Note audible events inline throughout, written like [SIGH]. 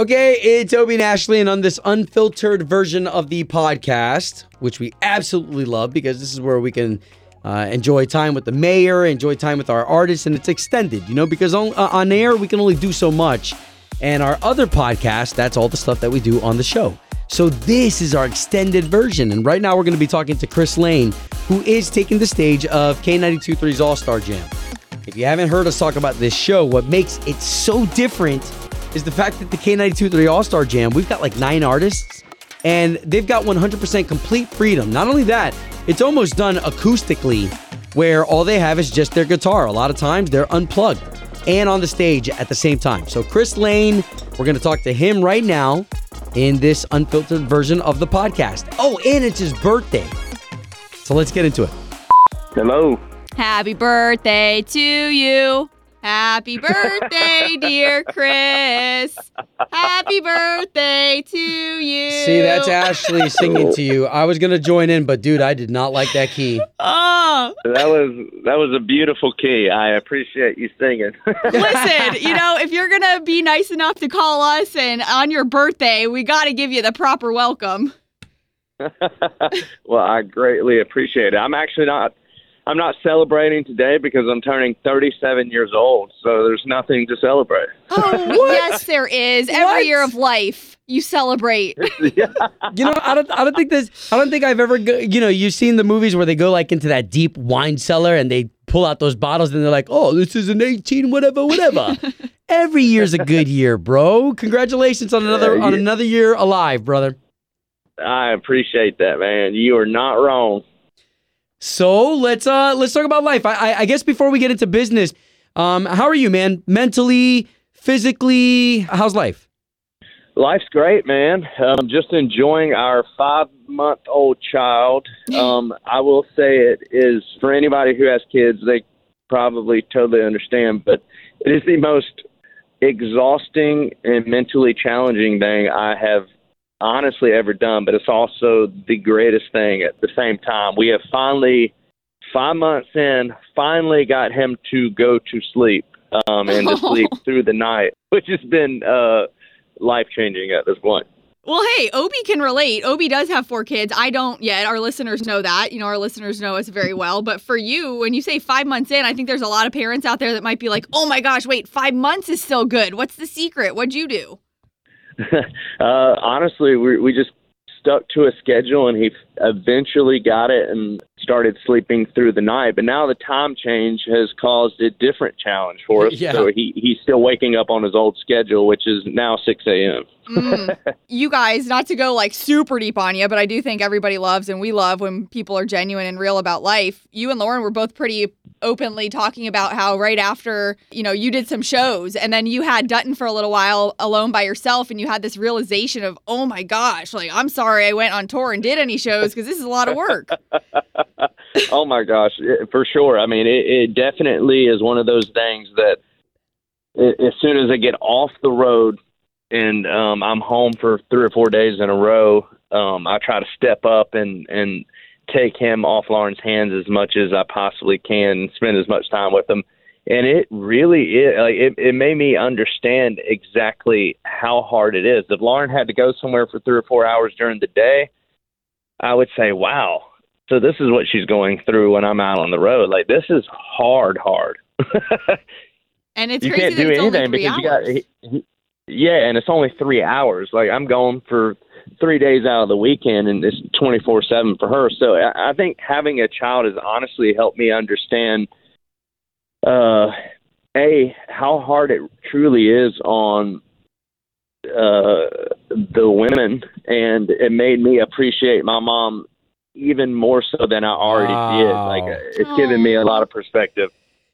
Okay, it's Obie and Ashley, and on this unfiltered version of the podcast, which we absolutely love because this is where we can uh, enjoy time with the mayor, enjoy time with our artists, and it's extended, you know, because on, uh, on air we can only do so much. And our other podcast, that's all the stuff that we do on the show. So this is our extended version. And right now we're going to be talking to Chris Lane, who is taking the stage of K92.3's All Star Jam. If you haven't heard us talk about this show, what makes it so different is the fact that the K92.3 All Star Jam, we've got like nine artists, and they've got 100% complete freedom. Not only that, it's almost done acoustically, where all they have is just their guitar. A lot of times they're unplugged and on the stage at the same time. So, Chris Lane, we're going to talk to him right now in this unfiltered version of the podcast. Oh, and it's his birthday. So, let's get into it. Hello. Happy birthday to you. Happy birthday, dear Chris. Happy birthday to you. See, that's Ashley singing to you. I was going to join in, but dude, I did not like that key. Oh, That was that was a beautiful key. I appreciate you singing. listen, you know, if you're going to be nice enough to call us and on your birthday, we got to give you the proper welcome. [LAUGHS] well, I greatly appreciate it. I'm actually not I'm not celebrating today because I'm turning 37 years old, so there's nothing to celebrate. [LAUGHS] Oh, [LAUGHS] yes, there is. What? Every year of life, you celebrate. [LAUGHS] yeah. You know, I don't, I don't think this, I don't think I've ever, go, you know, you've seen the movies where they go like into that deep wine cellar and they pull out those bottles and they're like, oh, this is an 18, whatever, whatever. Every year's a good year, bro. Congratulations on another, Yeah, on another year alive, brother. I appreciate that, man. You are not wrong. So let's, uh, let's talk about life. I, I, I guess before we get into business, um, how are you, man? Mentally, physically, how's life? Life's great, man. Um, just enjoying our five month old child. [LAUGHS] Um, I will say it is for anybody who has kids, they probably totally understand, but it is the most exhausting and mentally challenging thing I have honestly ever done, but it's also the greatest thing at the same time. We have finally, five months in, finally got him to go to sleep um, and to [LAUGHS] sleep through the night, which has been uh, life changing at this point. Well, hey, Obi can relate. Obi does have four kids. I don't yet. Our listeners know that. You know, our listeners know us very well. But for you, when you say five months in, I think there's a lot of parents out there that might be like, oh my gosh, wait, five months is still good. What's the secret? What'd you do? [LAUGHS] uh, honestly, we we just stuck to a schedule, and he eventually got it and started sleeping through the night. But now the time change has caused a different challenge for us. [LAUGHS] Yeah. So he he's still waking up on his old schedule, which is now six a.m. Mm. [LAUGHS] you guys, not to go like super deep on you, but I do think everybody loves and we love when people are genuine and real about life. You and Lauren were both pretty openly talking about how right after, you know, you did some shows and then you had Dutton for a little while alone by yourself and you had this realization of, oh my gosh, like I'm sorry I went on tour and did any shows because this is a lot of work. [LAUGHS] oh my gosh, for sure. I mean, it, it definitely is one of those things that as soon as I get off the road and um, I'm home for three or four days in a row, um, I try to step up and and take him off Lauren's hands as much as I possibly can, spend as much time with him. And it really is like it, it made me understand exactly how hard it is. If Lauren had to go somewhere for three or four hours during the day, I would say, "Wow, so this is what she's going through when I'm out on the road. Like this is hard, hard. [LAUGHS] And it's you crazy can't that do anything because you got, yeah, and it's only three hours. Like I'm going for three days out of the weekend, and it's 24 seven for her. So I, I think having a child has honestly helped me understand, uh, a how hard it truly is on uh the women and it made me appreciate my mom even more so than I already did. Like it's given me a lot of perspective.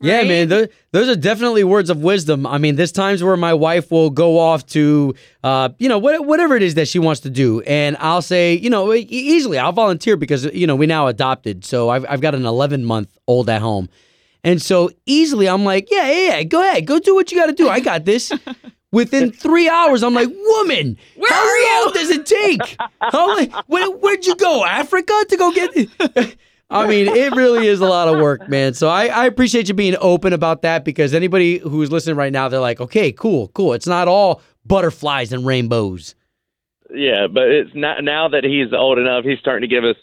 Yeah, Right? man. Those, those are definitely words of wisdom. I mean, there's times where my wife will go off to, uh, you know, what, whatever it is that she wants to do, and I'll say, you know, e- easily I'll volunteer because you know we now adopted, so I've I've got an 11 month old at home, and so easily I'm like, yeah, yeah, yeah, go ahead, go do what you got to do. I got this. [LAUGHS] Within three hours, I'm like, woman, Where how are you?" long does it take? How long, where, where'd you go? Africa to go get? [LAUGHS] [LAUGHS] I mean, it really is a lot of work, man. So I, I appreciate you being open about that because anybody who's listening right now, they're like, okay, cool, cool. It's not all butterflies and rainbows. Yeah, but it's not now that he's old enough. He's starting to give us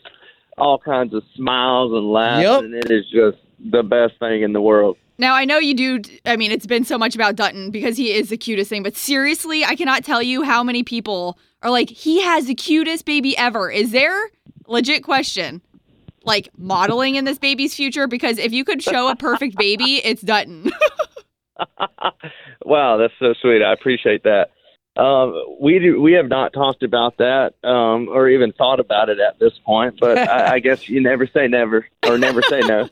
all kinds of smiles and laughs, Yep. and it is just the best thing in the world. Now I know you do. I mean, it's been so much about Dutton because he is the cutest thing. But seriously, I cannot tell you how many people are like, he has the cutest baby ever. Is there legit question? Like modeling in this baby's future? Because if you could show a perfect baby, [LAUGHS] it's Dutton. [LAUGHS] wow, that's so sweet. I appreciate that. Um, we do. We have not talked about that, um, or even thought about it at this point. But I, I guess you never say never, or never say no.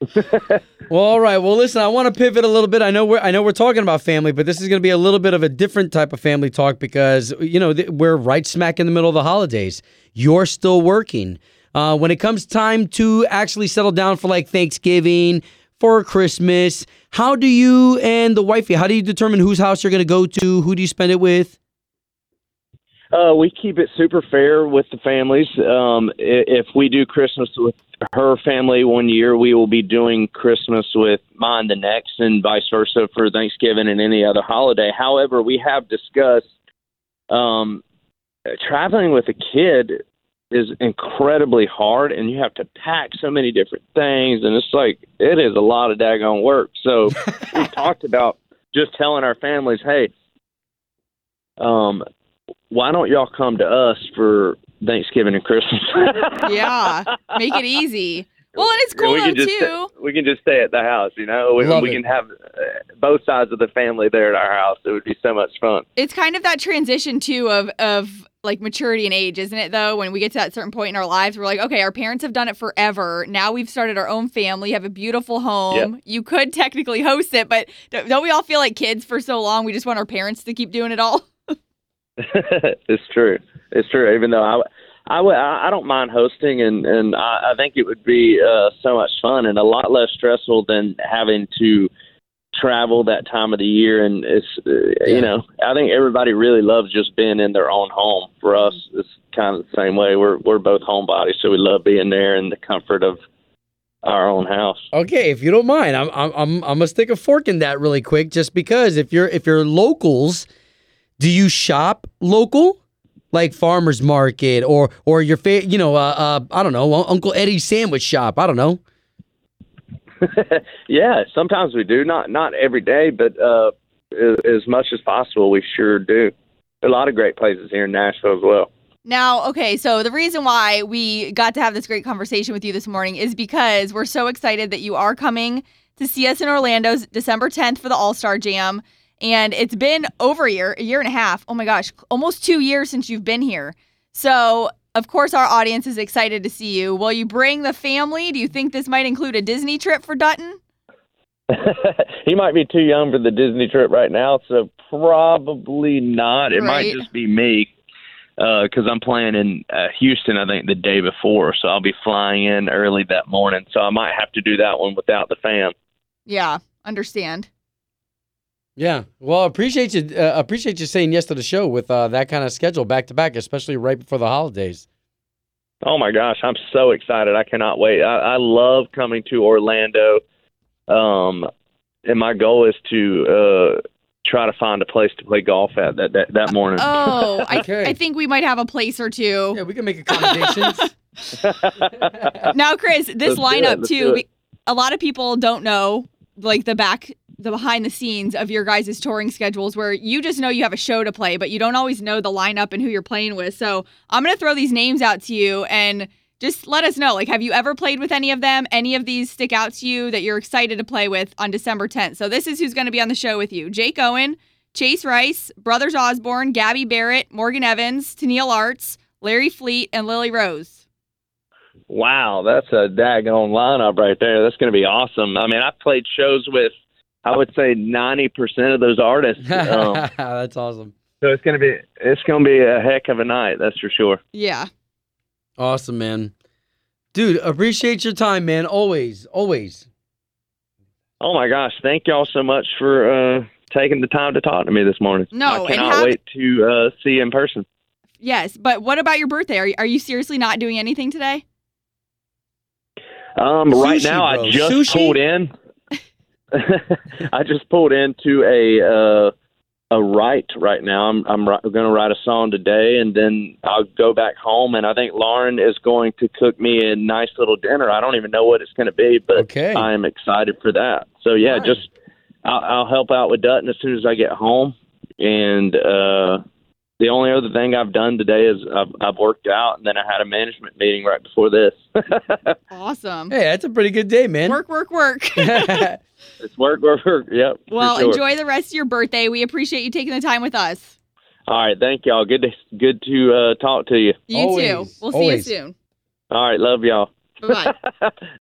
[LAUGHS] Well, all right. Well, listen, I want to pivot a little bit. I know we're I know we're talking about family, but this is going to be a little bit of a different type of family talk because you know th- we're right smack in the middle of the holidays. You're still working. Uh, when it comes time to actually settle down for like Thanksgiving, for Christmas, how do you and the wifey? How do you determine whose house you're going to go to? Who do you spend it with? Uh, we keep it super fair with the families. Um, if we do Christmas with her family one year, we will be doing Christmas with mine the next, and vice versa for Thanksgiving and any other holiday. However, we have discussed um, traveling with a kid is incredibly hard, and you have to pack so many different things, and it's like it is a lot of daggone work. So [LAUGHS] we talked about just telling our families, hey. Um, why don't y'all come to us for Thanksgiving and Christmas? yeah, make it easy. [LAUGHS] Well, and it's cool we though can just too. we can just stay at the house, you know. We, Love we it. can have uh, both sides of the family there at our house. It would be so much fun. It's kind of that transition too of of like maturity and age, isn't it? Though when we get to that certain point in our lives, we're like, okay, our parents have done it forever. Now we've started our own family, have a beautiful home. You could technically host it, but don't don't we all feel like kids for so long? We just want our parents to keep doing it all. [LAUGHS] it's true. It's true. Even though I, I, would- I I don't mind hosting, and and I, I think it would be uh, so much fun and a lot less stressful than having to travel that time of the year. And it's uh, Yeah. you know I think everybody really loves just being in their own home. For us, it's kind of the same way. We're we're both homebodies, so we love being there in the comfort of our own house. Okay, if you don't mind, I'm I'm I'm, I'm gonna stick a fork in that really quick, just because if you're if you're locals, do you shop local, like farmers market or or your fa- you know uh, uh I don't know Uncle Eddie's sandwich shop? I don't know. [LAUGHS] yeah, sometimes we do. Not not every day, but uh, as, as much as possible, we sure do. There a lot of great places here in Nashville as well. Now, okay, so the reason why we got to have this great conversation with you this morning is because we're so excited that you are coming to see us in Orlando December 10th for the All Star Jam. And it's been over a year, a year and a half. Oh my gosh, almost two years since you've been here. So, of course, our audience is excited to see you. Will you bring the family? Do you think this might include a Disney trip for Dutton? [LAUGHS] he might be too young for the Disney trip right now, so probably not. It might just be me because I'm playing in uh, Houston. I think the day before, so I'll be flying in early that morning. So I might have to do that one without the fam. Yeah, understand. Yeah, well, I appreciate you uh, appreciate you saying yes to the show with uh, that kind of schedule back to back, especially right before the holidays. Oh my gosh, I'm so excited! I cannot wait. I, I love coming to Orlando, um, and my goal is to uh, try to find a place to play golf at that that, that morning. Oh, I, [LAUGHS] Okay. I think we might have a place or two. Yeah, we can make accommodations. [LAUGHS] [LAUGHS] Now, Chris, this Let's lineup too. do A lot of people don't know, like the back, the behind the scenes of your guys' touring schedules, where you just know you have a show to play, but you don't always know the lineup and who you're playing with. So I'm gonna throw these names out to you and just let us know. Like, have you ever played with any of them? Any of these stick out to you that you're excited to play with on December 10th? So this is who's gonna be on the show with you: Jake Owen, Chase Rice, Brothers Osborne, Gabby Barrett, Morgan Evans, Tenille Arts, Larry Fleet, and Lily Rose. Wow, that's a daggone lineup right there. That's going to be awesome. I mean, I've played shows with, I would say, ninety percent of those artists. [LAUGHS] Um, That's awesome. so it's going to be it's going to be a heck of a night. That's for sure. Yeah. Awesome, man. Dude, appreciate your time, man. Always, always. Oh my gosh, thank y'all so much for uh, taking the time to talk to me this morning. No, I cannot have- wait to uh, see you in person. Yes, but what about your birthday? Are you, are you seriously not doing anything today? Um, right Sushi, now, bro. I just Sushi? pulled in. [LAUGHS] I just pulled into a uh, a write right now. I'm I'm going to write a song today, and then I'll go back home. And I think Lauren is going to cook me a nice little dinner. I don't even know what it's going to be, but Okay. I am excited for that. So yeah, right. just I'll, I'll help out with Dutton as soon as I get home. And uh, the only other thing I've done today is I've, I've worked out, and then I had a management meeting right before this. [LAUGHS] Awesome. Hey, that's a pretty good day, man. Work, work, work. [LAUGHS] it's work, work, work. Yep. well, sure. enjoy the rest of your birthday. We appreciate you taking the time with us. All right, thank y'all. Good to good to uh, talk to you. You Always, too. We'll always. see you soon. All right, love y'all. Bye bye. [LAUGHS]